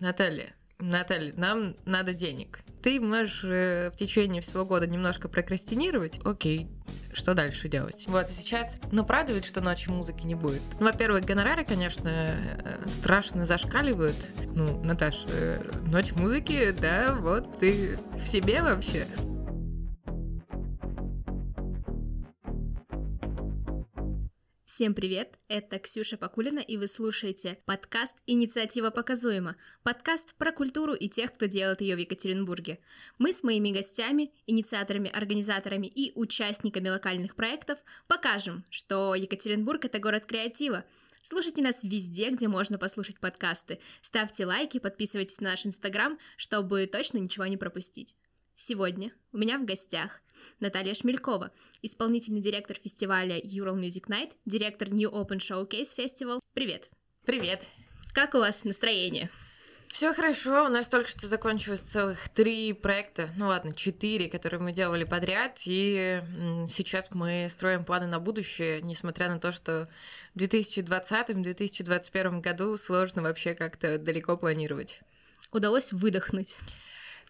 Наталья, Наталья, нам надо денег. Ты можешь э, в течение всего года немножко прокрастинировать. Окей, что дальше делать? Вот, и сейчас, ну, правда ведь, что ночью музыки не будет? Ну, во-первых, гонорары, конечно, э, страшно зашкаливают. Ну, Наташ, э, ночь музыки, да, вот, ты в себе вообще. Всем привет! Это Ксюша Покулина, и вы слушаете подкаст «Инициатива показуема» — подкаст про культуру и тех, кто делает ее в Екатеринбурге. Мы с моими гостями, инициаторами, организаторами и участниками локальных проектов покажем, что Екатеринбург — это город креатива, Слушайте нас везде, где можно послушать подкасты. Ставьте лайки, подписывайтесь на наш инстаграм, чтобы точно ничего не пропустить. Сегодня у меня в гостях Наталья Шмелькова, исполнительный директор фестиваля Ural Music Night, директор New Open Showcase Festival. Привет! Привет! Как у вас настроение? Все хорошо, у нас только что закончилось целых три проекта, ну ладно, четыре, которые мы делали подряд, и сейчас мы строим планы на будущее, несмотря на то, что в 2020-2021 году сложно вообще как-то далеко планировать. Удалось выдохнуть.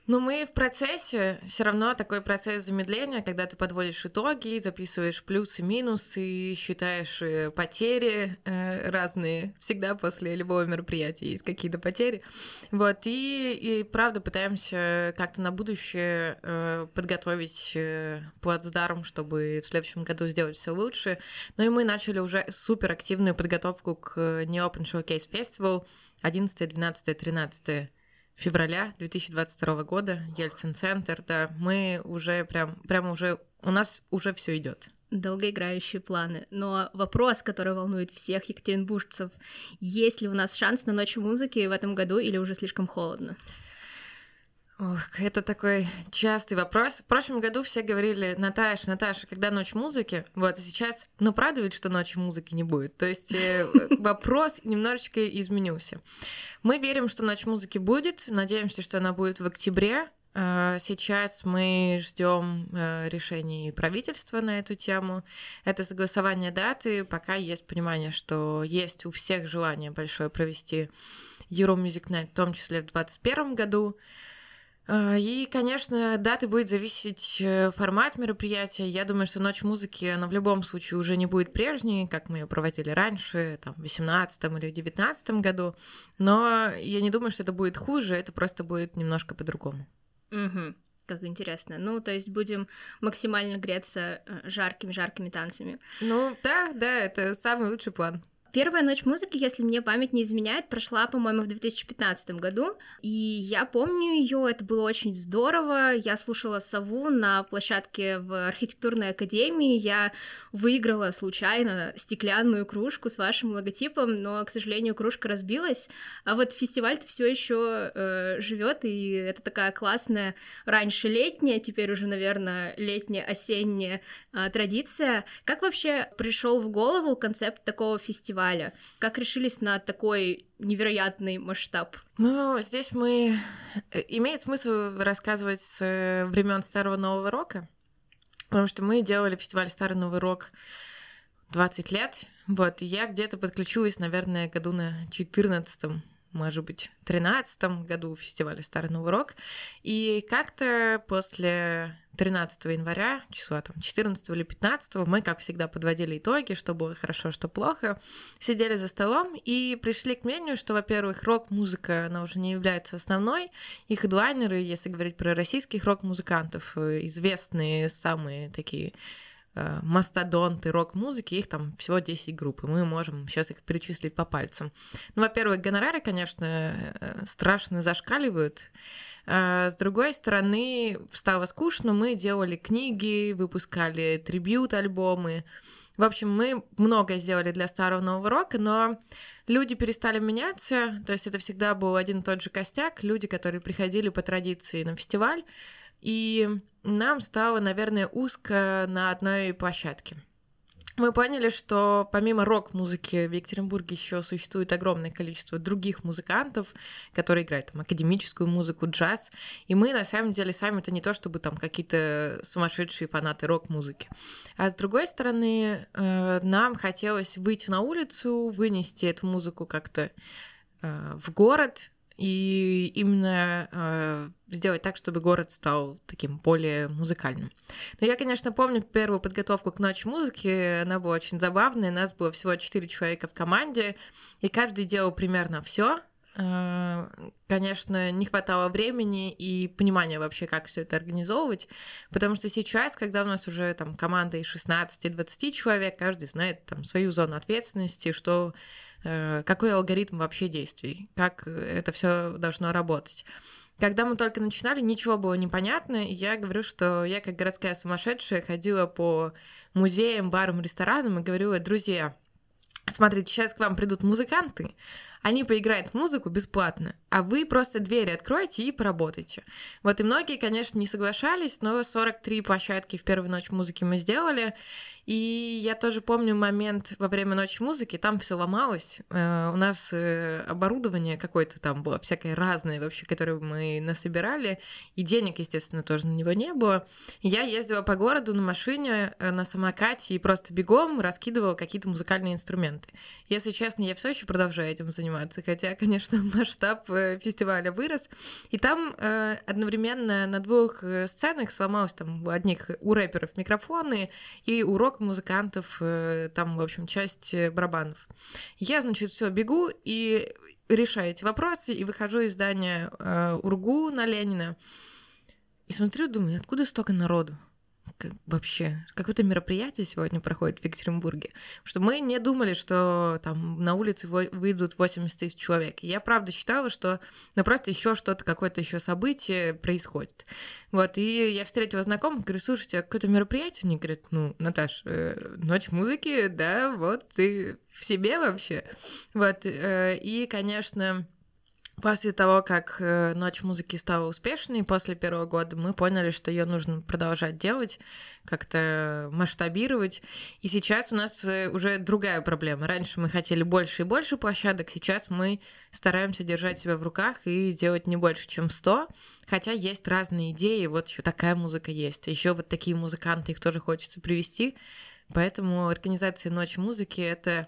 Ну, мы в процессе, все равно такой процесс замедления, когда ты подводишь итоги, записываешь плюсы, минусы, считаешь э, потери э, разные. Всегда после любого мероприятия есть какие-то потери. Вот, и, и правда пытаемся как-то на будущее э, подготовить э, плацдарм, чтобы в следующем году сделать все лучше. Ну и мы начали уже супер активную подготовку к New Open Showcase Festival 11, 12, 13 февраля 2022 года, Ельцин-центр, да, мы уже прям, прям уже, у нас уже все идет долгоиграющие планы. Но вопрос, который волнует всех екатеринбуржцев, есть ли у нас шанс на ночь музыки в этом году или уже слишком холодно? Ох, это такой частый вопрос. В прошлом году все говорили, Наташа, Наташа, когда ночь музыки? Вот, и сейчас, ну, правда ведь, что ночи музыки не будет? То есть э, вопрос немножечко изменился. Мы верим, что ночь музыки будет, надеемся, что она будет в октябре. Э, сейчас мы ждем э, решений правительства на эту тему. Это согласование даты. Пока есть понимание, что есть у всех желание большое провести Euro Music Night, в том числе в 2021 году. А, и, конечно, даты будет зависеть э, формат мероприятия. Я думаю, что Ночь музыки, она в любом случае уже не будет прежней, как мы ее проводили раньше, там, в 18 или в 19 году. Но я не думаю, что это будет хуже, это просто будет немножко по-другому. Угу. Как интересно. Ну, то есть будем максимально греться жаркими-жаркими э, танцами. Ну, да, да, это самый лучший план. Первая ночь музыки, если мне память не изменяет, прошла, по-моему, в 2015 году, и я помню ее, это было очень здорово, я слушала «Сову» на площадке в архитектурной академии, я выиграла случайно стеклянную кружку с вашим логотипом, но, к сожалению, кружка разбилась, а вот фестиваль-то все еще э, живет, и это такая классная раньше летняя, теперь уже, наверное, летняя-осенняя э, традиция. Как вообще пришел в голову концепт такого фестиваля? Фестиваля? Как решились на такой невероятный масштаб? Ну, здесь мы... Э, имеет смысл рассказывать с э, времен Старого Нового Рока, потому что мы делали фестиваль Старый Новый Рок 20 лет, вот, и я где-то подключилась, наверное, году на 14 может быть, в 13 году фестиваля Старый Новый Рок. И как-то после 13 января, числа там 14 или 15, мы, как всегда, подводили итоги, что было хорошо, что плохо, сидели за столом и пришли к мнению, что, во-первых, рок-музыка, она уже не является основной, и хедлайнеры, если говорить про российских рок-музыкантов, э, известные самые такие мастодонты рок-музыки, их там всего 10 групп, и мы можем сейчас их перечислить по пальцам. Ну, во-первых, гонорары, конечно, э, страшно зашкаливают, а, с другой стороны, стало скучно, мы делали книги, выпускали трибют-альбомы. В общем, мы много сделали для старого нового рока, но люди перестали меняться, то есть это всегда был один и тот же костяк, люди, которые приходили по традиции на фестиваль, и нам стало, наверное, узко на одной площадке мы поняли, что помимо рок-музыки в Екатеринбурге еще существует огромное количество других музыкантов, которые играют там академическую музыку, джаз. И мы на самом деле сами это не то, чтобы там какие-то сумасшедшие фанаты рок-музыки. А с другой стороны, э, нам хотелось выйти на улицу, вынести эту музыку как-то э, в город, и именно э, сделать так, чтобы город стал таким более музыкальным. Но я, конечно, помню первую подготовку к ночи музыки, она была очень забавная, нас было всего четыре человека в команде, и каждый делал примерно все, Э, конечно, не хватало времени и понимания вообще, как все это организовывать, потому что сейчас, когда у нас уже там команда из 16-20 человек, каждый знает там свою зону ответственности, что какой алгоритм вообще действий, как это все должно работать. Когда мы только начинали, ничего было непонятно, и я говорю, что я как городская сумасшедшая ходила по музеям, барам, ресторанам и говорила, друзья, смотрите, сейчас к вам придут музыканты, они поиграют в музыку бесплатно, а вы просто двери откроете и поработайте. Вот и многие, конечно, не соглашались, но 43 площадки в первую ночь музыки мы сделали, и я тоже помню момент во время ночи музыки, там все ломалось. Э, у нас э, оборудование какое-то там было, всякое разное вообще, которое мы насобирали, и денег, естественно, тоже на него не было. Я ездила по городу на машине, э, на самокате и просто бегом раскидывала какие-то музыкальные инструменты. Если честно, я все еще продолжаю этим заниматься, хотя, конечно, масштаб фестиваля вырос. И там одновременно на двух сценах сломалось там у одних у рэперов микрофоны, и урок музыкантов, э, там, в общем, часть э, барабанов. Я, значит, все бегу и решаю эти вопросы, и выхожу из здания э, Ургу на Ленина, и смотрю, думаю, откуда столько народу? Как, вообще какое-то мероприятие сегодня проходит в Екатеринбурге, что мы не думали, что там на улице выйдут 80 тысяч человек. Я правда считала, что ну просто еще что-то, какое-то еще событие происходит. Вот, и я встретила знакомых, говорю, слушайте, а какое-то мероприятие? Они говорят, ну, Наташ, э, ночь музыки, да, вот, ты в себе вообще. Вот, э, и, конечно, После того, как э, Ночь музыки стала успешной, после первого года мы поняли, что ее нужно продолжать делать, как-то масштабировать. И сейчас у нас э, уже другая проблема. Раньше мы хотели больше и больше площадок, сейчас мы стараемся держать себя в руках и делать не больше, чем 100. Хотя есть разные идеи, вот еще такая музыка есть, еще вот такие музыканты, их тоже хочется привести. Поэтому организация Ночь музыки — это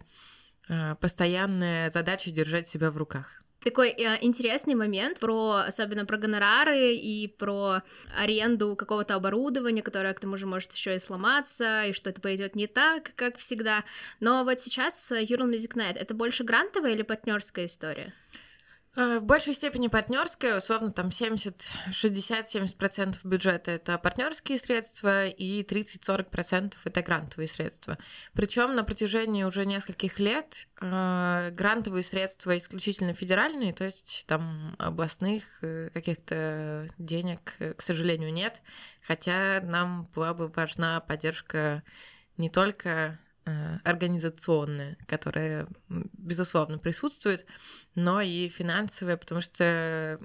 э, постоянная задача держать себя в руках такой э, интересный момент про, особенно про гонорары и про аренду какого-то оборудования, которое к тому же может еще и сломаться, и что это пойдет не так, как всегда. Но вот сейчас Ural Music Night это больше грантовая или партнерская история? Э, в большей степени партнерская, условно, там 70, 60-70% бюджета это партнерские средства и 30-40% это грантовые средства. Причем на протяжении уже нескольких лет э, грантовые средства исключительно федеральные, то есть там областных э, каких-то денег, э, к сожалению, нет. Хотя нам была бы важна поддержка не только организационная, которая, безусловно, присутствует, но и финансовая, потому что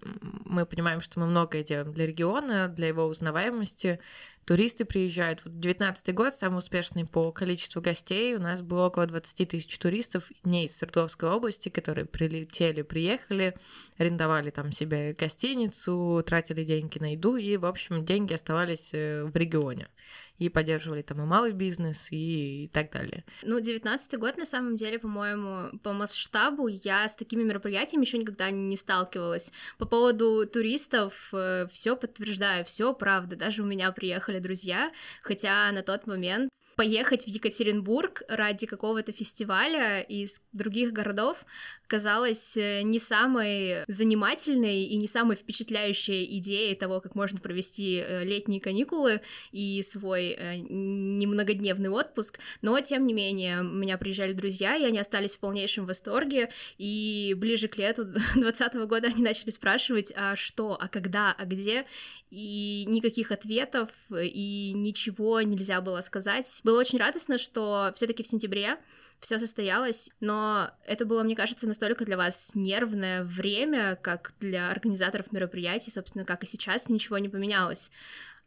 мы понимаем, что мы многое делаем для региона, для его узнаваемости. Туристы приезжают. Вот 19 год самый успешный по количеству гостей. У нас было около 20 тысяч туристов не из Свердловской области, которые прилетели, приехали, арендовали там себе гостиницу, тратили деньги на еду, и, в общем, деньги оставались э, в регионе и поддерживали там и малый бизнес, и, и так далее. Ну, девятнадцатый год, на самом деле, по-моему, по масштабу я с такими мероприятиями еще никогда не сталкивалась. По поводу туристов э, все подтверждаю, все правда. Даже у меня приехали друзья, хотя на тот момент поехать в Екатеринбург ради какого-то фестиваля из других городов казалось э, не самой занимательной и не самой впечатляющей идеей того, как можно провести э, летние каникулы и свой э, немногодневный отпуск, но тем не менее у меня приезжали друзья, и они остались в полнейшем восторге, и ближе к лету 2020 года они начали спрашивать, а что, а когда, а где, и никаких ответов, и ничего нельзя было сказать. Было очень радостно, что все таки в сентябре все состоялось, но это было, мне кажется, настолько для вас нервное время, как для организаторов мероприятий, собственно, как и сейчас, ничего не поменялось.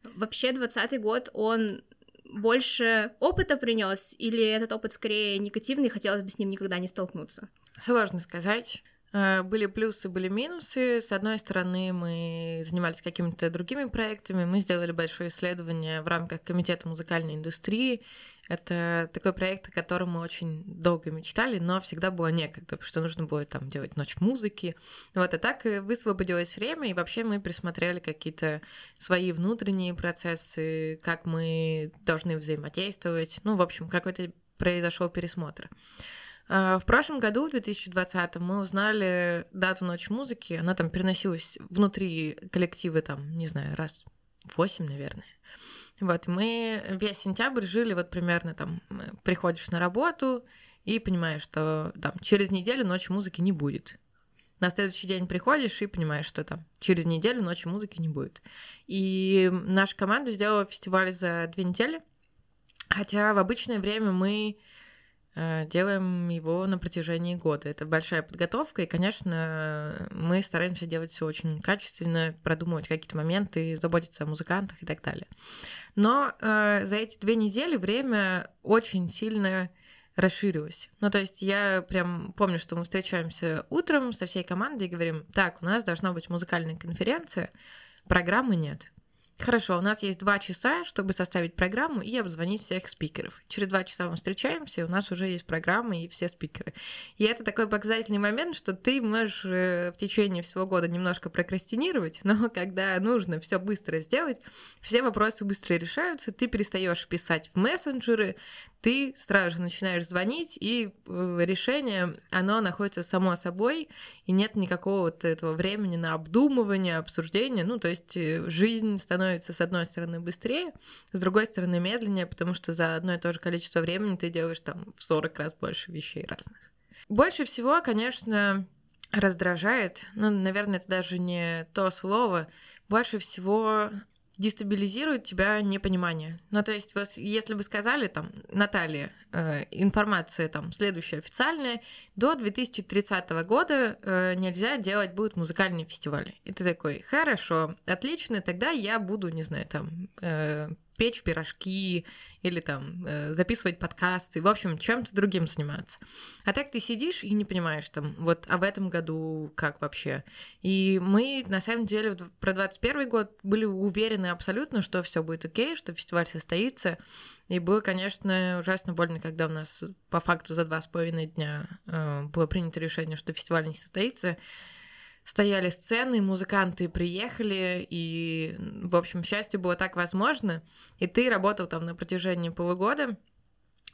Вообще, двадцатый год, он больше опыта принес, или этот опыт скорее негативный, хотелось бы с ним никогда не столкнуться? Сложно сказать. Э, были плюсы, были минусы. С одной стороны, мы занимались какими-то другими проектами. Мы сделали большое исследование в рамках Комитета музыкальной индустрии. Это такой проект, о котором мы очень долго мечтали, но всегда было некогда, потому что нужно было там делать ночь музыки. Вот, и так высвободилось время, и вообще мы присмотрели какие-то свои внутренние процессы, как мы должны взаимодействовать. Ну, в общем, какой-то произошел пересмотр. А, в прошлом году, в 2020, мы узнали дату Ночь музыки. Она там переносилась внутри коллектива, там, не знаю, раз восемь, наверное. Вот, мы весь сентябрь жили вот примерно там, приходишь на работу и понимаешь, что там через неделю Ночь музыки не будет. На следующий день приходишь и понимаешь, что там через неделю Ночи музыки не будет. И наша команда сделала фестиваль за две недели, хотя в обычное время мы делаем его на протяжении года. Это большая подготовка, и, конечно, мы стараемся делать все очень качественно, продумывать какие-то моменты, заботиться о музыкантах и так далее. Но э, за эти две недели время очень сильно расширилось. Ну, то есть я прям помню, что мы встречаемся утром со всей командой и говорим, так, у нас должна быть музыкальная конференция, программы нет. Хорошо, у нас есть два часа, чтобы составить программу и обзвонить всех спикеров. Через два часа мы встречаемся, у нас уже есть программа и все спикеры. И это такой показательный момент, что ты можешь э, в течение всего года немножко прокрастинировать, но когда нужно все быстро сделать, все вопросы быстро решаются, ты перестаешь писать в мессенджеры, ты сразу же начинаешь звонить, и э, решение, оно находится само собой, и нет никакого вот этого времени на обдумывание, обсуждение. Ну, то есть э, жизнь становится, с одной стороны, быстрее, с другой стороны, медленнее, потому что за одно и то же количество времени ты делаешь там в 40 раз больше вещей разных. Больше всего, конечно, раздражает, ну, наверное, это даже не то слово, больше всего дестабилизирует тебя непонимание. Ну, то есть, вот, если бы сказали, там, Наталья, э, информация там следующая официальная, до 2030 года э, нельзя делать будут музыкальные фестивали. И ты такой, хорошо, отлично, тогда я буду, не знаю, там, э, печь пирожки или там э, записывать подкасты, в общем, чем-то другим заниматься. А так ты сидишь и не понимаешь там, вот в этом году как вообще. И мы, на самом деле, про 21 год были уверены абсолютно, что все будет окей, что фестиваль состоится. И было, конечно, ужасно больно, когда у нас по факту за два с половиной дня э, было принято решение, что фестиваль не состоится стояли сцены, музыканты приехали, и, в общем, счастье было так возможно. И ты работал там на протяжении полугода,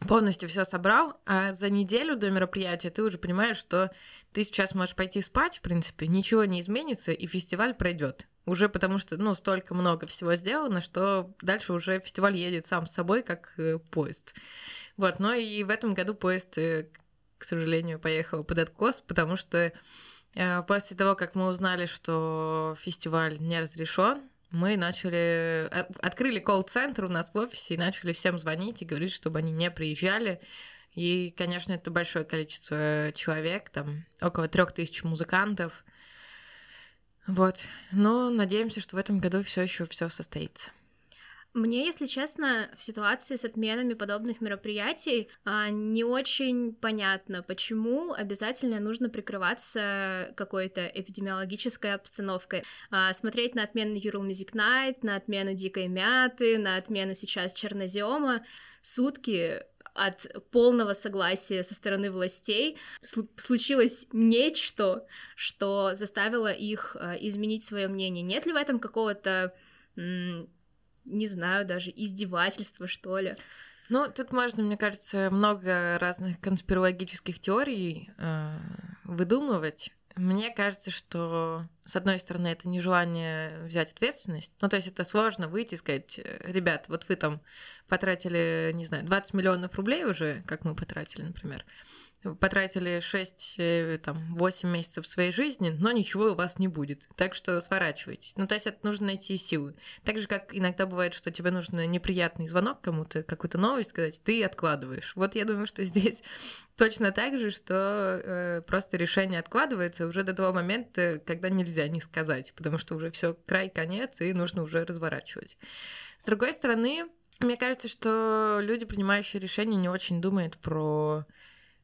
полностью все собрал, а за неделю до мероприятия ты уже понимаешь, что ты сейчас можешь пойти спать, в принципе, ничего не изменится, и фестиваль пройдет. Уже потому что, ну, столько много всего сделано, что дальше уже фестиваль едет сам с собой, как э, поезд. Вот, но и в этом году поезд, э, к сожалению, поехал под откос, потому что после того, как мы узнали, что фестиваль не разрешен, мы начали... Э, открыли колл-центр у нас в офисе и начали всем звонить и говорить, чтобы они не приезжали. И, конечно, это большое количество человек, там около трех тысяч музыкантов. Вот. Но надеемся, что в этом году все еще все состоится. Мне, если честно, в ситуации с отменами подобных мероприятий а, не очень понятно, почему обязательно нужно прикрываться какой-то эпидемиологической обстановкой. А, смотреть на отмену Ural Music Night, на отмену Дикой Мяты, на отмену сейчас Чернозема. Сутки от полного согласия со стороны властей случилось нечто, что заставило их а, изменить свое мнение. Нет ли в этом какого-то не знаю, даже издевательства, что ли. Ну, тут можно, мне кажется, много разных конспирологических теорий э, выдумывать. Мне кажется, что, с одной стороны, это нежелание взять ответственность. Ну, то есть это сложно выйти и сказать, ребят, вот вы там потратили, не знаю, 20 миллионов рублей уже, как мы потратили, например потратили 6, э, там, 8 месяцев своей жизни, но ничего у вас не будет. Так что сворачивайтесь. Ну, то есть это нужно найти силы. Так же, как иногда бывает, что тебе нужно неприятный звонок кому-то, какую-то новость сказать, ты откладываешь. Вот я думаю, что здесь точно так же, что э, просто решение откладывается уже до того момента, когда нельзя не сказать, потому что уже все край, конец, и нужно уже разворачивать. С другой стороны, мне кажется, что люди, принимающие решения, не очень думают про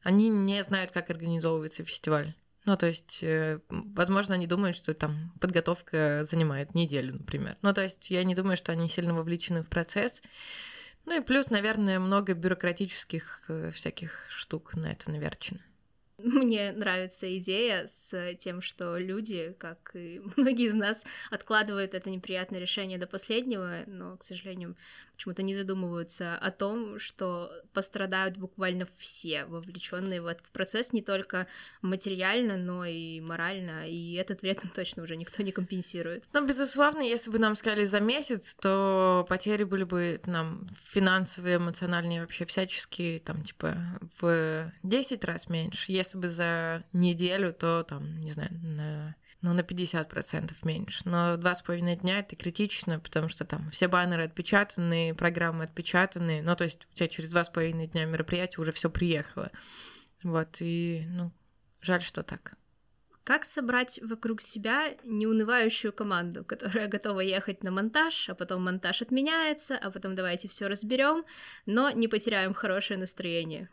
они не знают, как организовывается фестиваль. Ну, то есть, э, возможно, они думают, что там подготовка занимает неделю, например. Ну, то есть, я не думаю, что они сильно вовлечены в процесс. Ну и плюс, наверное, много бюрократических э, всяких штук на это наверчено. Мне нравится идея с тем, что люди, как и многие из нас, откладывают это неприятное решение до последнего, но, к сожалению, почему-то не задумываются о том, что пострадают буквально все вовлеченные в этот процесс, не только материально, но и морально, и этот вред точно уже никто не компенсирует. Ну, безусловно, если бы нам сказали за месяц, то потери были бы нам финансовые, эмоциональные, вообще всяческие, там, типа, в 10 раз меньше. Если бы за неделю, то, там, не знаю, на ну, на 50% меньше. Но два с половиной дня это критично, потому что там все баннеры отпечатаны, программы отпечатаны. Ну, то есть у тебя через два с половиной дня мероприятия уже все приехало. Вот, и, ну, жаль, что так. Как собрать вокруг себя неунывающую команду, которая готова ехать на монтаж, а потом монтаж отменяется, а потом давайте все разберем, но не потеряем хорошее настроение?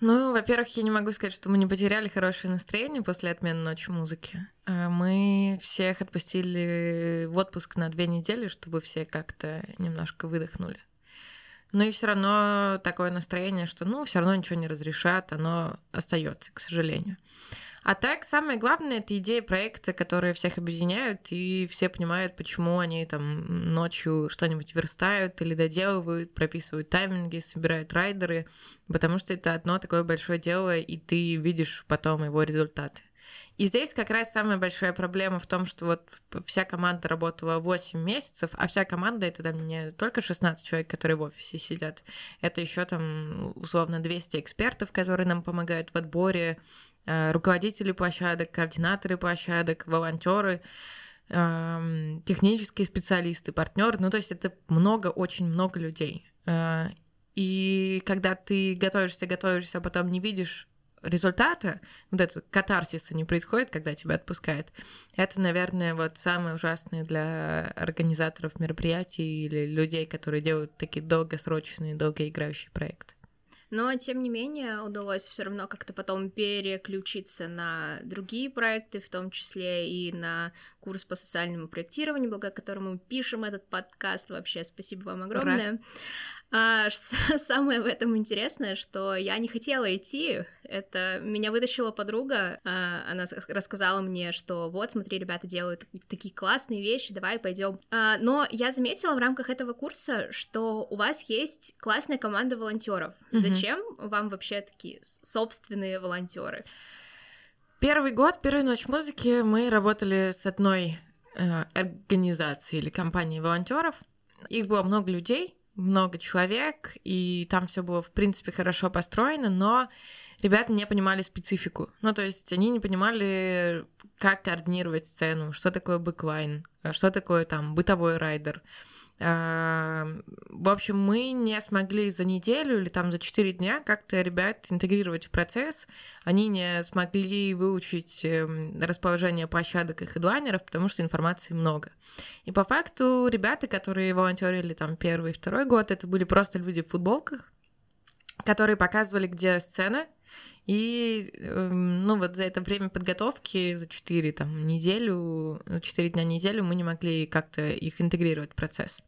Ну, во-первых, я не могу сказать, что мы не потеряли хорошее настроение после отмены ночи музыки. А мы всех отпустили в отпуск на две недели, чтобы все как-то немножко выдохнули. Но и все равно такое настроение, что ну, все равно ничего не разрешат, оно остается, к сожалению. А так, самое главное, это идея проекта, которые всех объединяют, и все понимают, почему они там ночью что-нибудь верстают или доделывают, прописывают тайминги, собирают райдеры, потому что это одно такое большое дело, и ты видишь потом его результаты. И здесь как раз самая большая проблема в том, что вот вся команда работала 8 месяцев, а вся команда это там не только 16 человек, которые в офисе сидят, это еще там условно 200 экспертов, которые нам помогают в отборе, руководители площадок, координаторы площадок, волонтеры, эм, технические специалисты, партнеры. Ну, то есть это много, очень много людей. Э, и когда ты готовишься, готовишься, а потом не видишь результата, вот это катарсиса не происходит, когда тебя отпускают, это, наверное, вот самое ужасное для организаторов мероприятий или людей, которые делают такие долгосрочные, долгоиграющие проекты. Но, тем не менее, удалось все равно как-то потом переключиться на другие проекты, в том числе и на курс по социальному проектированию, благодаря которому мы пишем этот подкаст. Вообще, спасибо вам огромное. Ура. А, самое в этом интересное, что я не хотела идти. Это меня вытащила подруга. А, она рассказала мне, что вот, смотри, ребята делают такие классные вещи, давай пойдем. А, но я заметила в рамках этого курса, что у вас есть классная команда волонтеров. Mm-hmm. Зачем вам вообще такие собственные волонтеры? Первый год, первую ночь музыки мы работали с одной э, организацией или компанией волонтеров. Их было много людей, много человек, и там все было, в принципе, хорошо построено, но ребята не понимали специфику. Ну, то есть они не понимали, как координировать сцену, что такое backline, что такое там бытовой райдер. В общем, мы не смогли за неделю или там за четыре дня как-то ребят интегрировать в процесс. Они не смогли выучить эм, расположение площадок и хедлайнеров, потому что информации много. И по факту ребята, которые волонтерили там первый и второй год, это были просто люди в футболках, которые показывали, где сцена, и, эм, ну, вот за это время подготовки, за 4 там, неделю, 4 дня неделю мы не могли как-то их интегрировать в процесс.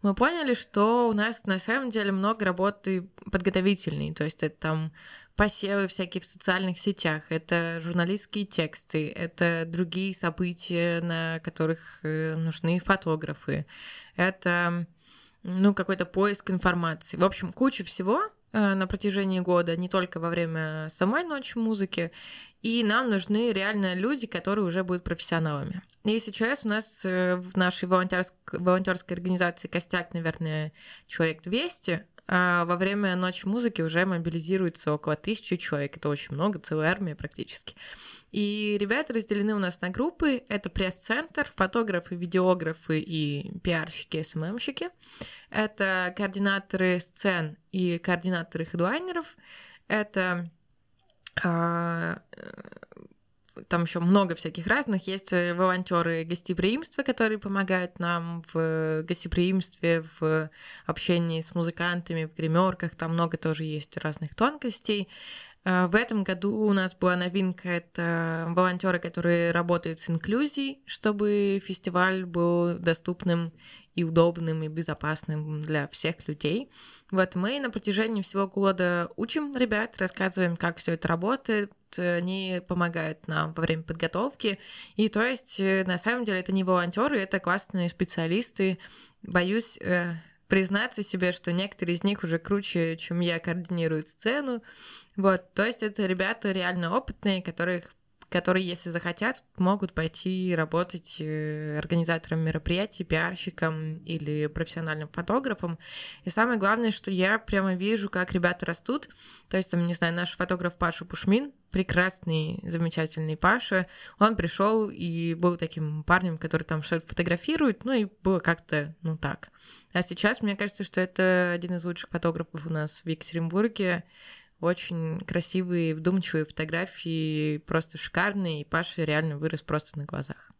Мы поняли, что у нас на самом деле много работы подготовительной, то есть это там посевы всякие в социальных сетях, это журналистские тексты, это другие события, на которых э, нужны фотографы, это ну, какой-то поиск информации. В общем, куча всего, на протяжении года, не только во время самой ночи музыки, и нам нужны реально люди, которые уже будут профессионалами. И сейчас у нас э, в нашей волонтерской, волонтерской организации костяк, наверное, человек 200, а во время ночи музыки уже мобилизируется около тысячи человек. Это очень много, целая армия практически. И ребята разделены у нас на группы. Это пресс-центр, фотографы, видеографы и пиарщики, СММщики. Это координаторы сцен и координаторы хедлайнеров. Это а, там еще много всяких разных. Есть э, волонтеры гостеприимства, которые помогают нам в гостеприимстве, в общении с музыкантами, в гримерках. Там много тоже есть разных тонкостей. В этом году у нас была новинка, это волонтеры, которые работают с инклюзией, чтобы фестиваль был доступным и удобным, и безопасным для всех людей. Вот мы на протяжении всего года учим ребят, рассказываем, как все это работает, они помогают нам во время подготовки. И то есть, э, на самом деле, это не волонтеры, это классные специалисты. Боюсь э, признаться себе, что некоторые из них уже круче, чем я координируют сцену. Вот, то есть это ребята реально опытные, которых которые, если захотят, могут пойти работать э, организатором мероприятий, пиарщиком или профессиональным фотографом. И самое главное, что я прямо вижу, как ребята растут. То есть, там, не знаю, наш фотограф Паша Пушмин, прекрасный, замечательный Паша, он пришел и был таким парнем, который там что-то фотографирует, ну и было как-то, ну так. А сейчас, мне кажется, что это один из лучших фотографов у нас в Екатеринбурге. Очень красивые, вдумчивые фотографии, просто шикарные, и Паша реально вырос просто на глазах.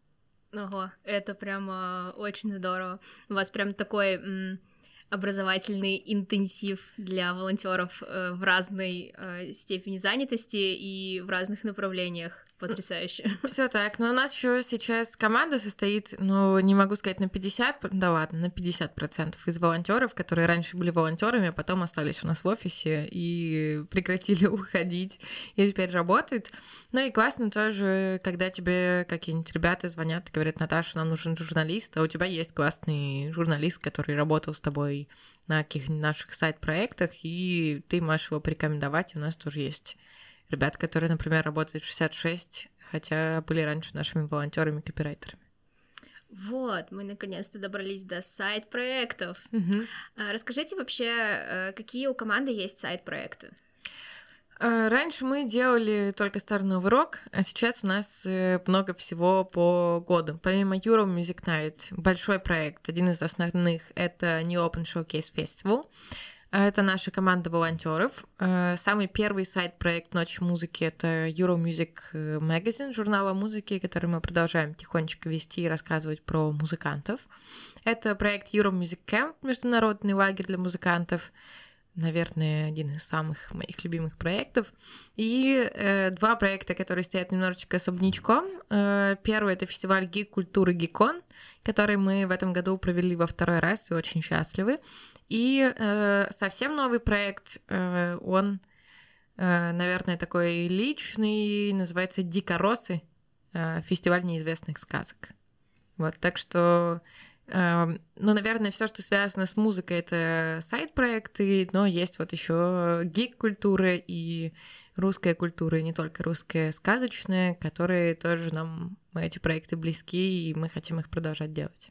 Ого, это прямо очень здорово. У вас прям такой образовательный интенсив для волонтеров э, в разной э, степени занятости и в разных направлениях. Потрясающе. Все так. Но у нас еще сейчас команда состоит, ну, не могу сказать на 50, да ладно, на 50 процентов из волонтеров, которые раньше были волонтерами, а потом остались у нас в офисе и прекратили уходить и теперь работают. Ну и классно тоже, когда тебе какие-нибудь ребята звонят и говорят, Наташа, нам нужен журналист, а у тебя есть классный журналист, который работал с тобой на каких-нибудь наших сайт-проектах, и ты можешь его порекомендовать, и у нас тоже есть ребят, которые, например, работают в 66, хотя были раньше нашими волонтерами-копирайтерами. Вот, мы наконец-то добрались до сайт-проектов. Угу. Расскажите вообще, э, какие у команды есть сайт-проекты? Э, раньше мы делали только Старый Новый Рок, а сейчас у нас э, много всего по году. Помимо Euro Music Night, большой проект, один из основных, это New Open Showcase Festival. Это наша команда волонтеров. Э, самый первый сайт-проект «Ночь музыки» — это Euromusic э, Magazine, журнал о музыке, который мы продолжаем тихонечко вести и рассказывать про музыкантов. Это проект Euromusic Camp, международный лагерь для музыкантов наверное, один из самых моих любимых проектов. И э, два проекта, которые стоят немножечко особнячком. Э, первый — это фестиваль гик культуры Гикон, который мы в этом году провели во второй раз и очень счастливы. И э, совсем новый проект, э, он, э, наверное, такой личный, называется «Дикоросы», э, фестиваль неизвестных сказок. Вот, так что, ну, наверное, все, что связано с музыкой, это сайт-проекты, но есть вот еще гик-культура и русская культура, и не только русская сказочная, которые тоже нам эти проекты близки, и мы хотим их продолжать делать.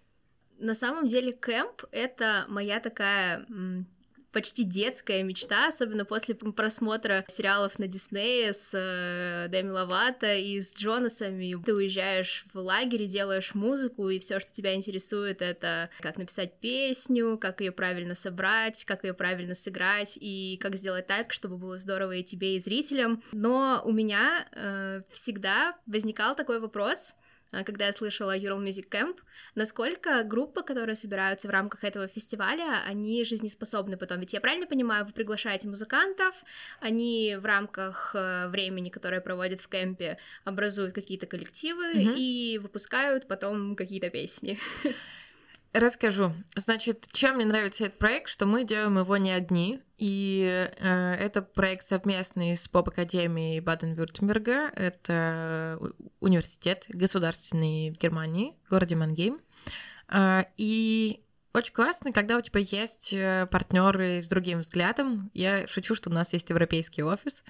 На самом деле кэмп — это моя такая почти детская мечта, особенно после просмотра сериалов на Диснее с э, Дэми Ловато и с Джонасами. Ты уезжаешь в лагерь и делаешь музыку, и все, что тебя интересует, это как написать песню, как ее правильно собрать, как ее правильно сыграть, и как сделать так, чтобы было здорово и тебе, и зрителям. Но у меня э, всегда возникал такой вопрос — когда я слышала Ural Music Camp, насколько группы, которые собираются в рамках этого фестиваля, они жизнеспособны потом. Ведь я правильно понимаю, вы приглашаете музыкантов, они в рамках э, времени, которое проводят в кемпе, образуют какие-то коллективы mm-hmm. и выпускают потом какие-то песни. Расскажу. Значит, чем мне нравится этот проект, что мы делаем его не одни, и э, это проект совместный с Поп-академией Баден-Вюртемберга. Это университет государственный в Германии, в городе Мангейм. Э, и очень классно, когда у тебя есть э, партнеры с другим взглядом. Я шучу, что у нас есть европейский офис.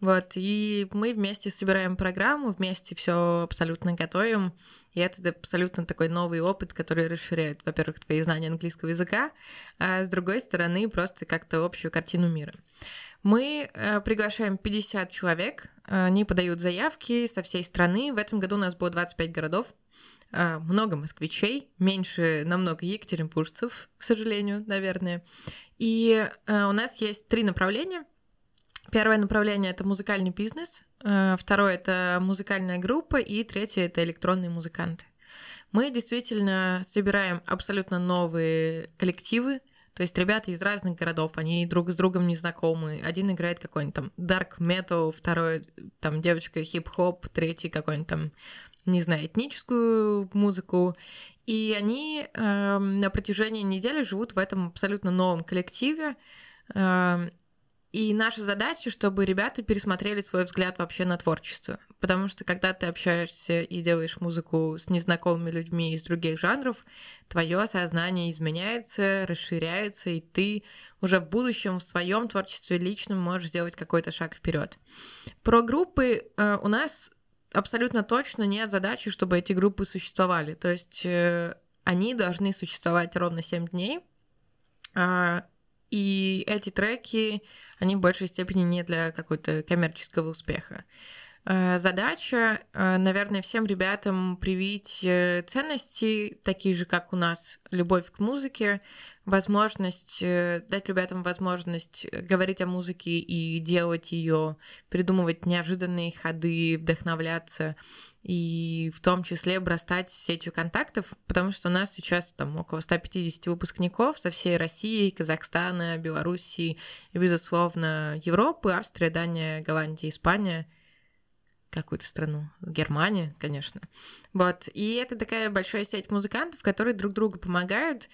Вот, и мы вместе собираем программу, вместе все абсолютно готовим. И это абсолютно такой новый опыт, который расширяет, во-первых, твои знания английского языка, а с другой стороны, просто как-то общую картину мира. Мы э, приглашаем 50 человек, они подают заявки со всей страны. В этом году у нас было 25 городов. А, много москвичей, меньше намного екатеринбуржцев, к сожалению, наверное. И а, у нас есть три направления. Первое направление — это музыкальный бизнес, а, второе — это музыкальная группа, и третье — это электронные музыканты. Мы действительно собираем абсолютно новые коллективы, То есть ребята из разных городов, они друг с другом не знакомы. Один играет какой-нибудь там dark metal, второй там девочка хип-хоп, третий какой-нибудь там, не знаю, этническую музыку. И они э, на протяжении недели живут в этом абсолютно новом коллективе. Э, и наша задача, чтобы ребята пересмотрели свой взгляд вообще на творчество. Потому что когда ты общаешься и делаешь музыку с незнакомыми людьми из других жанров, твое сознание изменяется, расширяется, и ты уже в будущем в своем творчестве личном можешь сделать какой-то шаг вперед. Про группы э, у нас абсолютно точно нет задачи, чтобы эти группы существовали. То есть э, они должны существовать ровно 7 дней. Э, и эти треки они в большей степени не для какой-то коммерческого успеха. Э, задача, э, наверное, всем ребятам привить э, ценности, такие же, как у нас, любовь к музыке, возможность, дать ребятам возможность говорить о музыке и делать ее, придумывать неожиданные ходы, вдохновляться и в том числе брастать сетью контактов, потому что у нас сейчас там около 150 выпускников со всей России, Казахстана, Белоруссии и, безусловно, Европы, Австрия, Дания, Голландия, Испания, какую-то страну, Германия, конечно. Вот. И это такая большая сеть музыкантов, которые друг другу помогают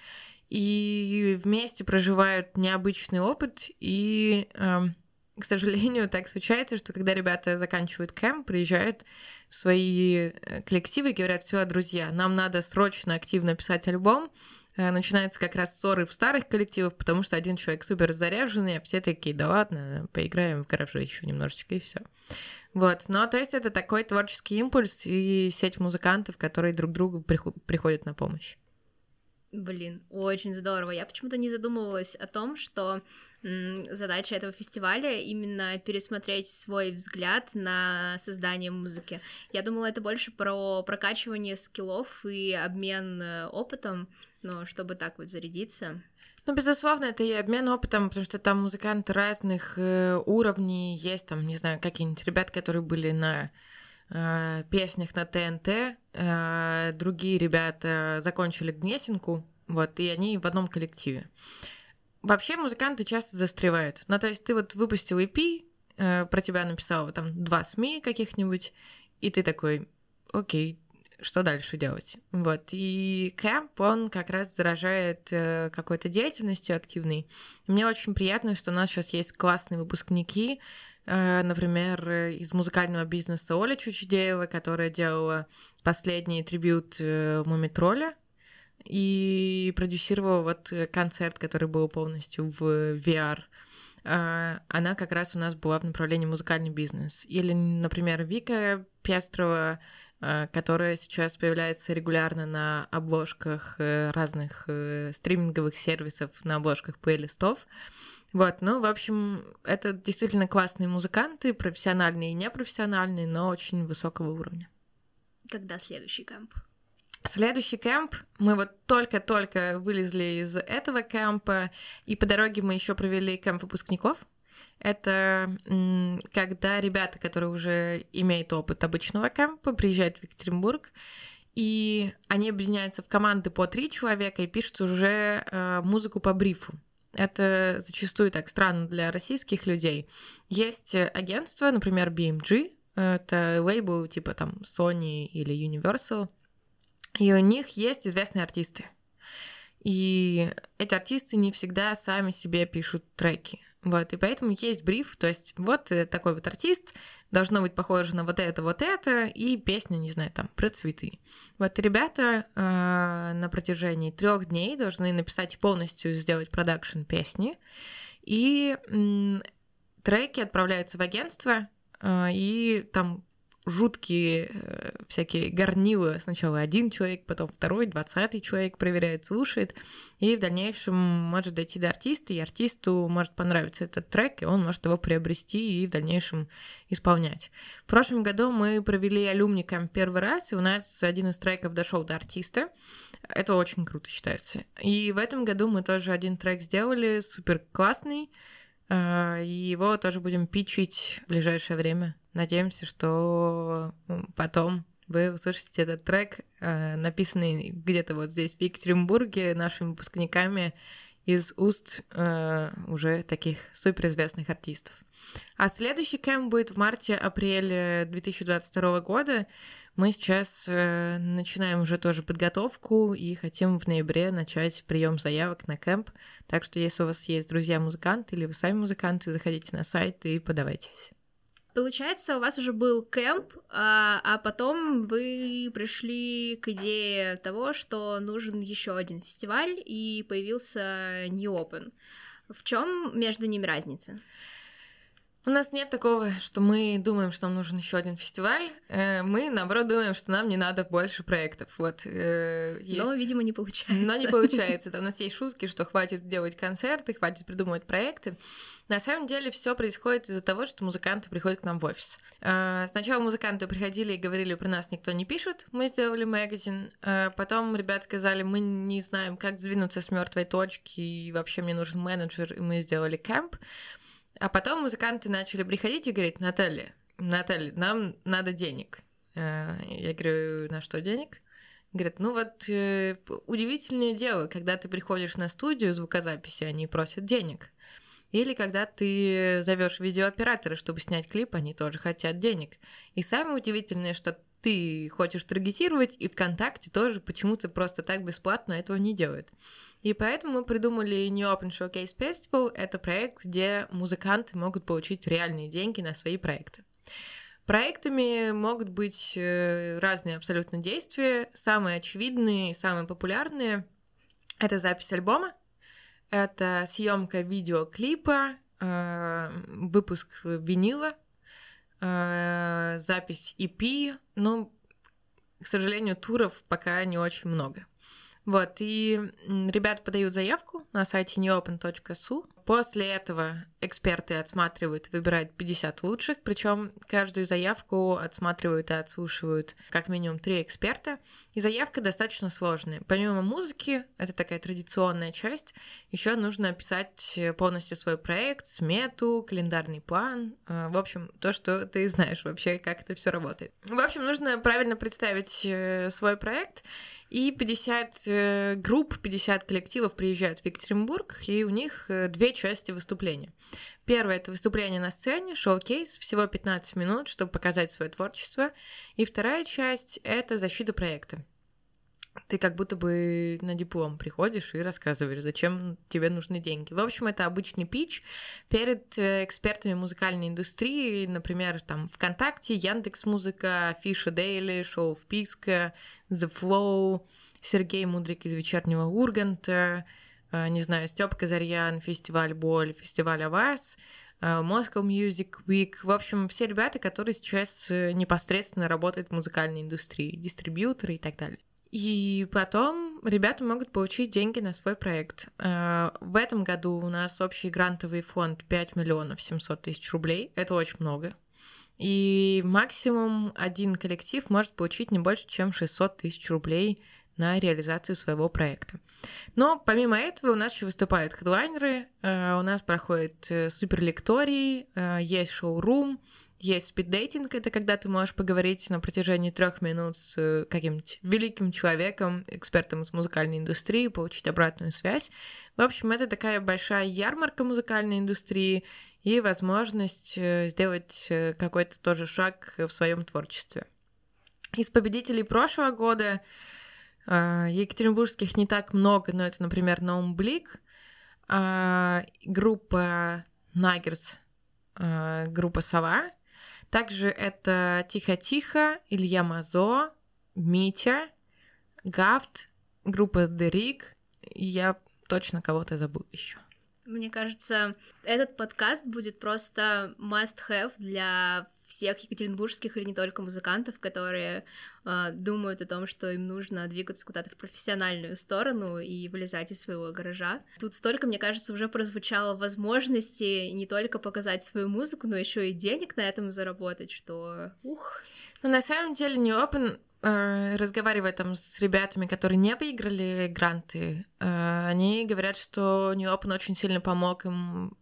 и вместе проживают необычный опыт и эм, к сожалению, так случается, что когда ребята заканчивают кэмп, приезжают в свои э, коллективы и говорят, все, друзья, нам надо срочно активно писать альбом, э, начинаются как раз ссоры в старых коллективах, потому что один человек супер заряженный, а все такие, да ладно, поиграем в гараже еще немножечко и все. Вот, но то есть это такой творческий импульс и сеть музыкантов, которые друг другу приходят на помощь. Блин, очень здорово. Я почему-то не задумывалась о том, что задача этого фестиваля именно пересмотреть свой взгляд на создание музыки. Я думала, это больше про прокачивание скиллов и обмен э, опытом, но чтобы так вот зарядиться. Ну, безусловно, это и обмен опытом, потому что там музыканты разных э, уровней. Есть там, не знаю, какие-нибудь ребята, которые были на э, песнях на ТНТ, э, другие ребята закончили Гнесинку, вот, и они в одном коллективе. Вообще музыканты часто застревают. Ну, то есть ты вот выпустил EP, э, про тебя написал там два СМИ каких-нибудь, и ты такой, окей, что дальше делать? Вот. И кэмп, он как раз заражает э, какой-то деятельностью активной. Мне очень приятно, что у нас сейчас есть классные выпускники, например, из музыкального бизнеса Оля Чучедеева, которая делала последний трибют э, Мумитроля, и продюсировала вот концерт, который был полностью в VR. Она как раз у нас была в направлении музыкальный бизнес. Или, например, Вика Пестрова, которая сейчас появляется регулярно на обложках э, разных э, стриминговых сервисов, на обложках плейлистов. Вот, ну, в общем, это действительно классные музыканты, профессиональные и непрофессиональные, но очень высокого уровня. Когда следующий камп? Следующий кемп, мы вот только-только вылезли из этого кемпа, и по дороге мы еще провели кемп выпускников. Это когда ребята, которые уже имеют опыт обычного кемпа, приезжают в Екатеринбург, и они объединяются в команды по три человека и пишут уже э, музыку по брифу. Это зачастую так странно для российских людей. Есть агентство, например, BMG, это лейбл типа там Sony или Universal — и у них есть известные артисты. И эти артисты не всегда сами себе пишут треки. Вот, и поэтому есть бриф, то есть вот э, такой вот артист, должно быть похоже на вот это, вот это, и песня, не знаю, там, про цветы. Вот ребята э, на протяжении трех дней должны написать полностью, сделать продакшн песни, и э, треки отправляются в агентство, э, и там жуткие э, всякие горнилы. Сначала один человек, потом второй, двадцатый человек проверяет, слушает. И в дальнейшем может дойти до артиста, и артисту может понравиться этот трек, и он может его приобрести и в дальнейшем исполнять. В прошлом году мы провели алюмником первый раз, и у нас один из треков дошел до артиста. Это очень круто считается. И в этом году мы тоже один трек сделали, супер классный, и его тоже будем пичить в ближайшее время. Надеемся, что потом вы услышите этот трек, э, написанный где-то вот здесь, в Екатеринбурге, нашими выпускниками, из уст э, уже таких суперизвестных артистов. А следующий кэмп будет в марте-апреле 2022 года. Мы сейчас э, начинаем уже тоже подготовку и хотим в ноябре начать прием заявок на кэмп. Так что если у вас есть друзья-музыканты или вы сами музыканты, заходите на сайт и подавайтесь. Получается, у вас уже был кемп, а, а потом вы пришли к идее того, что нужен еще один фестиваль, и появился New Open. В чем между ними разница? У нас нет такого, что мы думаем, что нам нужен еще один фестиваль. Э, мы, наоборот, думаем, что нам не надо больше проектов. Вот, э, есть... Но, видимо, не получается. Но не получается. у нас есть шутки, что хватит делать концерты, хватит придумывать проекты. На самом деле все происходит из-за того, что музыканты приходят к нам в офис. Э, сначала музыканты приходили и говорили, про нас никто не пишет, мы сделали магазин. Потом ребят сказали, мы не знаем, как сдвинуться с мертвой точки, и вообще мне нужен менеджер, и мы сделали кемп. А потом музыканты начали приходить и говорить, Наталья, Наталья, нам надо денег. Э, я говорю, на что денег? Говорят, ну вот э, удивительное дело, когда ты приходишь на студию звукозаписи, они просят денег. Или когда ты зовешь видеооператора, чтобы снять клип, они тоже хотят денег. И самое удивительное, что ты хочешь таргетировать, и ВКонтакте тоже почему-то просто так бесплатно этого не делает. И поэтому мы придумали New Open Showcase Festival. Это проект, где музыканты могут получить реальные деньги на свои проекты. Проектами могут быть э, разные абсолютно действия. Самые очевидные, самые популярные — это запись альбома, это съемка видеоклипа, э, выпуск винила, э, запись EP, но, к сожалению, туров пока не очень много. Вот, и ребята подают заявку на сайте neopen.su. После этого эксперты отсматривают и выбирают 50 лучших, причем каждую заявку отсматривают и отслушивают как минимум три эксперта. И заявка достаточно сложная. Помимо музыки, это такая традиционная часть, еще нужно описать полностью свой проект, смету, календарный план, э, в общем, то, что ты знаешь вообще, как это все работает. В общем, нужно правильно представить э, свой проект и 50 э, групп, 50 коллективов приезжают в Екатеринбург, и у них э, части выступления. Первое — это выступление на сцене, шоу-кейс, всего 15 минут, чтобы показать свое творчество. И вторая часть — это защита проекта ты как будто бы на диплом приходишь и рассказываешь, зачем тебе нужны деньги. В общем, это обычный пич перед э, экспертами музыкальной индустрии, например, там ВКонтакте, Яндекс Музыка, Афиша Дейли, Шоу Вписка, The Flow, Сергей Мудрик из Вечернего Урганта, не знаю, Степ Казарьян, фестиваль Боль, фестиваль Авас, э, Moscow Music Week. В общем, все ребята, которые сейчас непосредственно работают в музыкальной индустрии, дистрибьюторы и так далее. И потом ребята могут получить деньги на свой проект. Э, в этом году у нас общий грантовый фонд 5 миллионов 700 тысяч рублей. Это очень много. И максимум один коллектив может получить не больше, чем 600 тысяч рублей на реализацию своего проекта. Но помимо этого у нас еще выступают хедлайнеры, э, у нас проходит э, суперлекторий, есть шоу-рум, есть спиддейтинг, это когда ты можешь поговорить на протяжении трех минут с э, каким-нибудь великим человеком, экспертом из музыкальной индустрии, получить обратную связь. В общем, это такая большая ярмарка музыкальной индустрии и возможность э, сделать э, какой-то тоже шаг в своем творчестве. Из победителей прошлого года Екатеринбургских не так много, но это, например, Наумблик, группа Нагерс, группа Сова, также это «Тихо-тихо», Илья Мазо, Митя, Гафт, группа Дерик. Я точно кого-то забыл еще. Мне кажется, этот подкаст будет просто must-have для всех екатеринбургских или не только музыкантов, которые э, думают о том, что им нужно двигаться куда-то в профессиональную сторону и вылезать из своего гаража. Тут столько, мне кажется, уже прозвучало возможности не только показать свою музыку, но еще и денег на этом заработать, что ух. Ну, на самом деле, New Open э, разговаривая там с ребятами, которые не выиграли гранты, э, они говорят, что New Open очень сильно помог им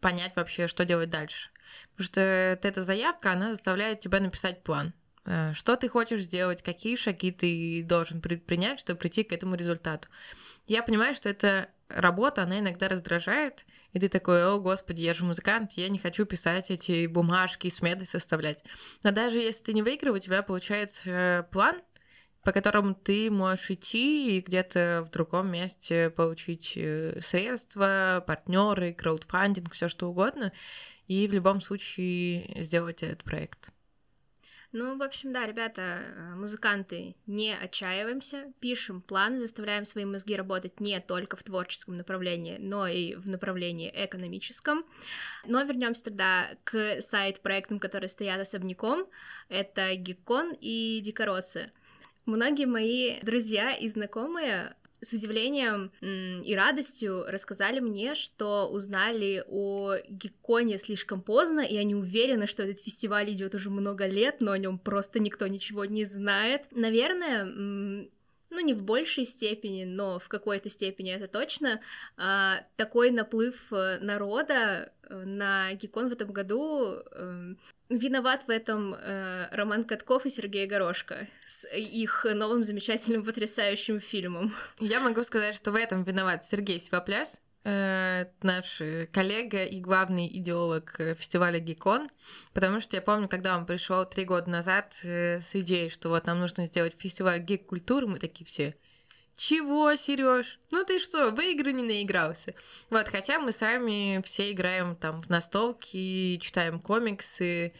понять вообще, что делать дальше. Потому что эта заявка, она заставляет тебя написать план. Э, что ты хочешь сделать, какие шаги ты должен предпринять, чтобы прийти к этому результату. Я понимаю, что это работа, она иногда раздражает, и ты такой, о, господи, я же музыкант, я не хочу писать эти бумажки, сметы составлять. Но даже если ты не выиграл, у тебя получается план, по которому ты можешь идти и где-то в другом месте получить э, средства, партнеры, краудфандинг, все что угодно, и в любом случае сделать этот проект. Ну, в общем, да, ребята, э, музыканты, не отчаиваемся, пишем планы, заставляем свои мозги работать не только в творческом направлении, но и в направлении экономическом. Но вернемся тогда к сайт-проектам, которые стоят особняком. Это Гиккон и Дикоросы. Многие мои друзья и знакомые с удивлением и радостью рассказали мне, что узнали о Гекконе слишком поздно, и они уверены, что этот фестиваль идет уже много лет, но о нем просто никто ничего не знает. Наверное, ну не в большей степени, но в какой-то степени это точно, а, такой наплыв э, народа э, на Геккон в этом году эм, Виноват в этом э, Роман Катков и Сергей Горошко с их новым замечательным потрясающим фильмом. Я могу сказать, что в этом виноват Сергей Сивопляс, наш коллега и главный идеолог э, фестиваля Гикон, потому что я помню, когда он пришел три года назад э, с идеей, что вот нам нужно сделать фестиваль гик-культуры, мы такие все чего, Сереж? Ну ты что, в игры не наигрался? Вот, хотя мы сами все играем там в настолки, читаем комиксы,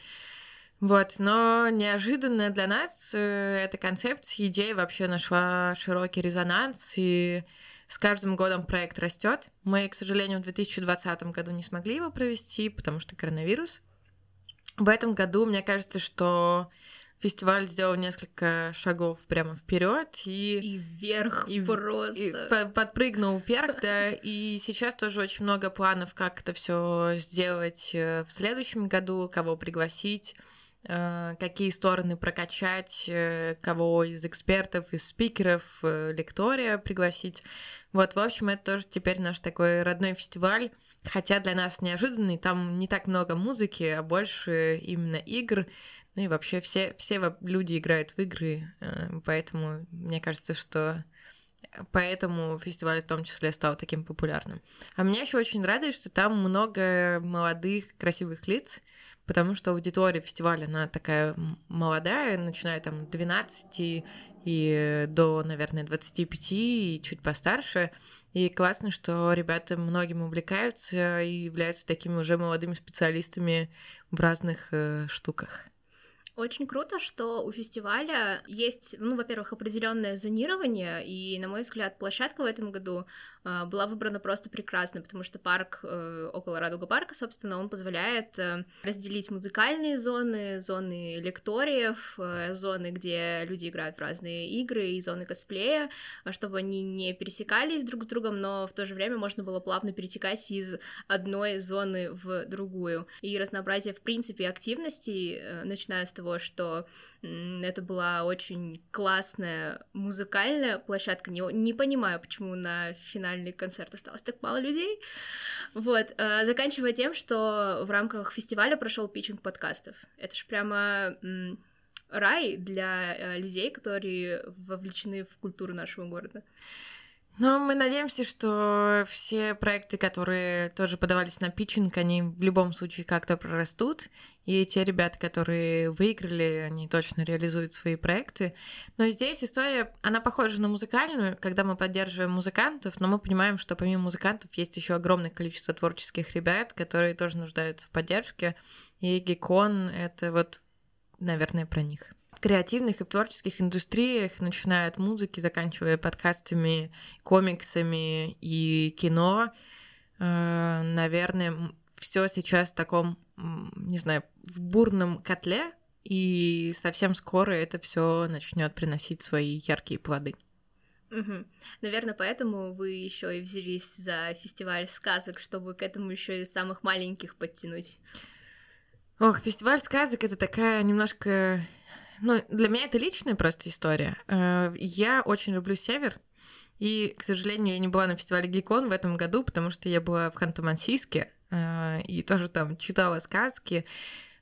вот, но неожиданно для нас э, эта концепция, идея вообще нашла широкий резонанс, и с каждым годом проект растет. Мы, к сожалению, в 2020 году не смогли его провести, потому что коронавирус. В этом году, мне кажется, что фестиваль сделал несколько шагов прямо вперед и и вверх и, просто и подпрыгнул вверх, да. И сейчас тоже очень много планов, как это все сделать э, в следующем году, кого пригласить какие стороны прокачать, э, кого из экспертов, из спикеров, лектория пригласить. Вот, в общем, это тоже теперь наш такой родной фестиваль, хотя для нас неожиданный, там не так много музыки, а больше именно игр, ну и вообще все, все люди играют в игры, э, поэтому мне кажется, что поэтому фестиваль в том числе стал таким популярным. А меня еще очень радует, что там много молодых, красивых лиц, потому что аудитория фестиваля, она такая молодая, начиная там 12 и до, наверное, 25 и чуть постарше. И классно, что ребята многим увлекаются и являются такими уже молодыми специалистами в разных э, штуках. Очень круто, что у фестиваля есть, ну, во-первых, определенное зонирование, и, на мой взгляд, площадка в этом году была выбрана просто прекрасно, потому что парк э, около Радуга парка, собственно, он позволяет э, разделить музыкальные зоны, зоны лекториев, э, зоны, где люди играют в разные игры, и зоны косплея, чтобы они не пересекались друг с другом, но в то же время можно было плавно перетекать из одной зоны в другую. И разнообразие, в принципе, активностей, начиная с того, что это была очень классная музыкальная площадка. Не, не понимаю, почему на финальный концерт осталось так мало людей. Вот. Э, заканчивая тем, что в рамках фестиваля прошел питчинг подкастов. Это ж прямо рай для э, людей, которые вовлечены в культуру нашего города. Но мы надеемся, что все проекты, которые тоже подавались на питчинг, они в любом случае как-то прорастут. И те ребята, которые выиграли, они точно реализуют свои проекты. Но здесь история, она похожа на музыкальную, когда мы поддерживаем музыкантов, но мы понимаем, что помимо музыкантов есть еще огромное количество творческих ребят, которые тоже нуждаются в поддержке. И Гекон — это вот, наверное, про них креативных и творческих индустриях, начиная от музыки, заканчивая подкастами, комиксами и кино, э, наверное, все сейчас в таком, не знаю, в бурном котле, и совсем скоро это все начнет приносить свои яркие плоды. Угу. Наверное, поэтому вы еще и взялись за фестиваль сказок, чтобы к этому еще и самых маленьких подтянуть. Ох, фестиваль сказок это такая немножко ну, для меня это личная просто история. Э, я очень люблю север, и, к сожалению, я не была на фестивале Гикон в этом году, потому что я была в Ханты-Мансийске и тоже там читала сказки.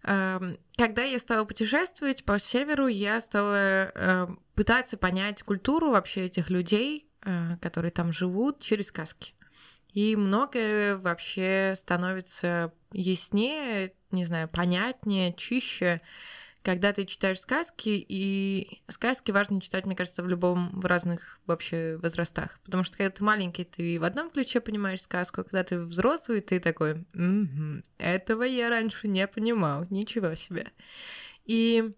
Эм, когда я стала путешествовать по северу, я стала э, пытаться понять культуру вообще этих людей, э, которые там живут, через сказки. И многое вообще становится яснее, не знаю, понятнее, чище, когда ты читаешь сказки, и сказки важно читать, мне кажется, в любом, в разных вообще возрастах. Потому что когда ты маленький, ты в одном ключе понимаешь сказку, а когда ты взрослый, ты такой, угу, этого я раньше не понимал, ничего себе. И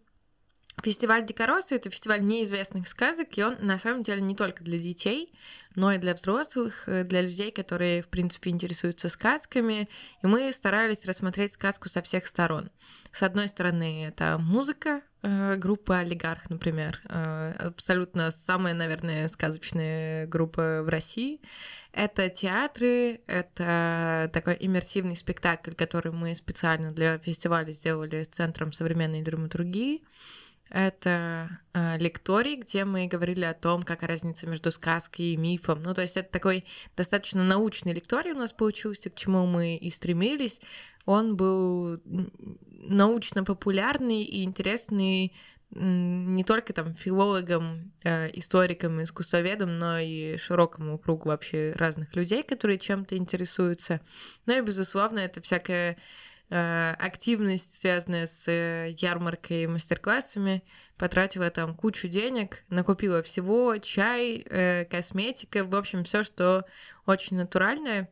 Фестиваль Дикоросы — это фестиваль неизвестных сказок, и он на самом деле не только для детей, но и для взрослых, э, для людей, которые, в принципе, интересуются сказками. И мы старались рассмотреть сказку со всех сторон. С одной стороны, это музыка, э, группа «Олигарх», например, э, абсолютно самая, наверное, сказочная группа в России. Это театры, это такой иммерсивный спектакль, который мы специально для фестиваля сделали с Центром современной драматургии. Это э, лекторий, где мы говорили о том, какая разница между сказкой и мифом. Ну, то есть это такой достаточно научный лекторий у нас получился, к чему мы и стремились. Он был научно популярный и интересный не только там филологам, э, историкам, искусствоведам, но и широкому кругу вообще разных людей, которые чем-то интересуются. Ну и, безусловно, это всякая активность, связанная с э, ярмаркой и мастер-классами, потратила там кучу денег, накупила всего, чай, э, косметика, в общем, все, что очень натуральное.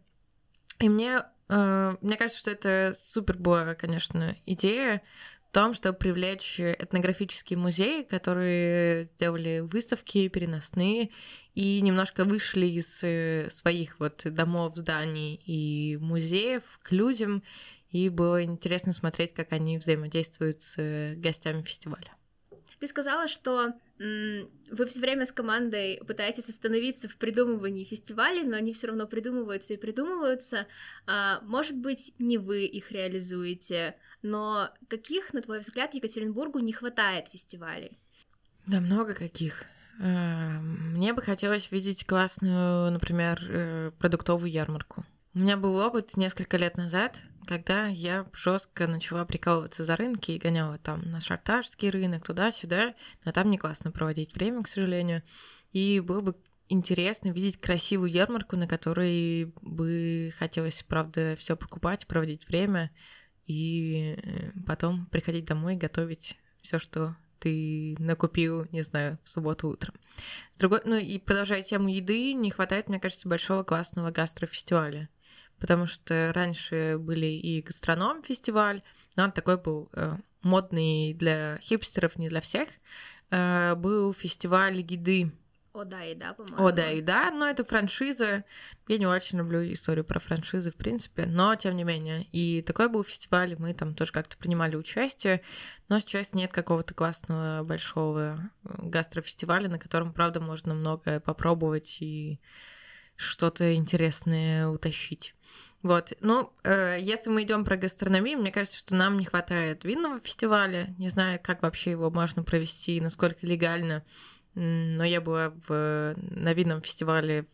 И мне, мне кажется, что это супер была, конечно, идея в том, чтобы привлечь этнографические музеи, которые делали выставки переносные и немножко вышли из своих вот домов, зданий и музеев к людям и было интересно смотреть, как они взаимодействуют с э, гостями фестиваля. Ты сказала, что вы все время с командой пытаетесь остановиться в придумывании фестивалей, но они все равно придумываются и придумываются. А, может быть, не вы их реализуете, но каких, на твой взгляд, Екатеринбургу не хватает фестивалей? Да, много каких. Э, мне бы хотелось видеть классную, например, э, продуктовую ярмарку. У меня был опыт несколько лет назад, когда я жестко начала прикалываться за рынки и гоняла там на шартажский рынок, туда-сюда, но там не классно проводить время, к сожалению. И было бы интересно видеть красивую ярмарку, на которой бы хотелось, правда, все покупать, проводить время и э, потом приходить домой и готовить все, что ты накупил, не знаю, в субботу утром. С другой, ну и продолжая тему еды, не хватает, мне кажется, большого классного гастрофестиваля потому что раньше были и гастроном фестиваль, но он такой был э, модный для хипстеров, не для всех. Э, был фестиваль еды. О, да, и да, по-моему. О, да, и да, но это франшиза. Я не очень люблю историю про франшизы, в принципе, но тем не менее. И такой был фестиваль, мы там тоже как-то принимали участие, но сейчас нет какого-то классного большого э, гастрофестиваля, на котором, правда, можно много попробовать и что-то интересное утащить. Вот. Ну, э, если мы идем про гастрономию, мне кажется, что нам не хватает винного фестиваля. Не знаю, как вообще его можно провести, насколько легально. Но я была в, на винном фестивале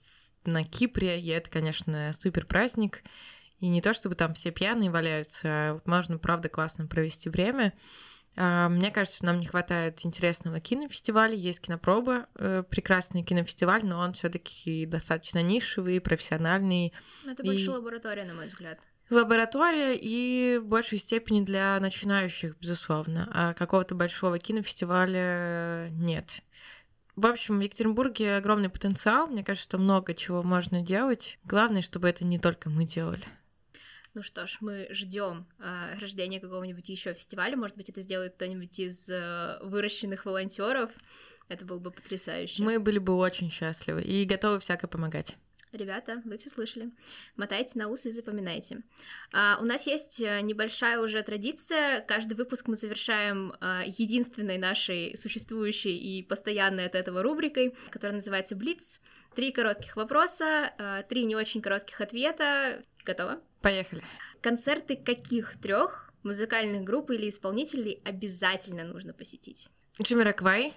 на Кипре, и это, конечно, супер праздник. И не то, чтобы там все пьяные валяются, а можно, правда, классно провести время. А, мне кажется, нам не хватает интересного кинофестиваля. Есть кинопроба, э, прекрасный кинофестиваль, но он все-таки достаточно нишевый, профессиональный. Это и... больше лаборатория, на мой взгляд. Лаборатория и в большей степени для начинающих, безусловно. А какого-то большого кинофестиваля нет. В общем, в Екатеринбурге огромный потенциал. Мне кажется, что много чего можно делать. Главное, чтобы это не только мы делали. Ну что ж, мы ждем э, рождения какого-нибудь еще фестиваля. Может быть, это сделает кто-нибудь из э, выращенных волонтеров. Это было бы потрясающе. Мы были бы очень счастливы и готовы всяко помогать. Ребята, вы все слышали. Мотайте на усы и запоминайте. А, у нас есть э, небольшая уже традиция. Каждый выпуск мы завершаем а, единственной нашей существующей и постоянной от этого рубрикой, которая называется Блиц. Три коротких вопроса, а, три не очень коротких ответа. Готово? Поехали. Концерты каких трех музыкальных групп или исполнителей обязательно нужно посетить? Jamiroquai,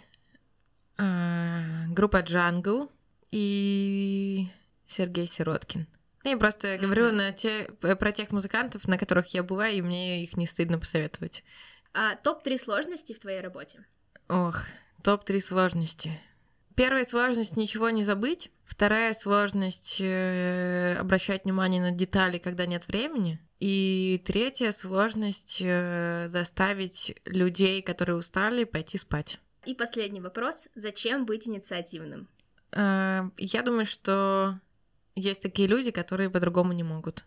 а, группа Jungle и Сергей Сироткин. Я просто mm-hmm. говорю на те, про тех музыкантов, на которых я была, и мне их не стыдно посоветовать. А топ-3 сложности в твоей работе? Ох, топ-3 сложности. Первая сложность ничего не забыть. Вторая сложность э, обращать внимание на детали, когда нет времени. И третья сложность э, заставить людей, которые устали, пойти спать. И последний вопрос. Зачем быть инициативным? Э, я думаю, что есть такие люди, которые по-другому не могут.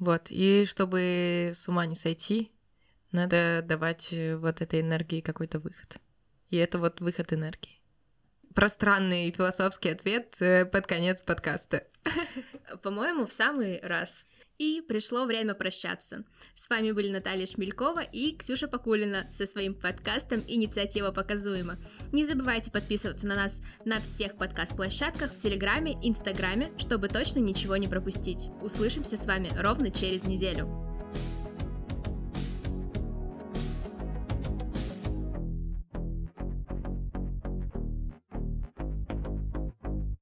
Вот. И чтобы с ума не сойти, надо давать вот этой энергии какой-то выход. И это вот выход энергии пространный философский ответ э, под конец подкаста. По-моему, в самый раз. И пришло время прощаться. С вами были Наталья Шмелькова и Ксюша Покулина со своим подкастом «Инициатива показуема». Не забывайте подписываться на нас на всех подкаст-площадках в Телеграме, Инстаграме, чтобы точно ничего не пропустить. Услышимся с вами ровно через неделю.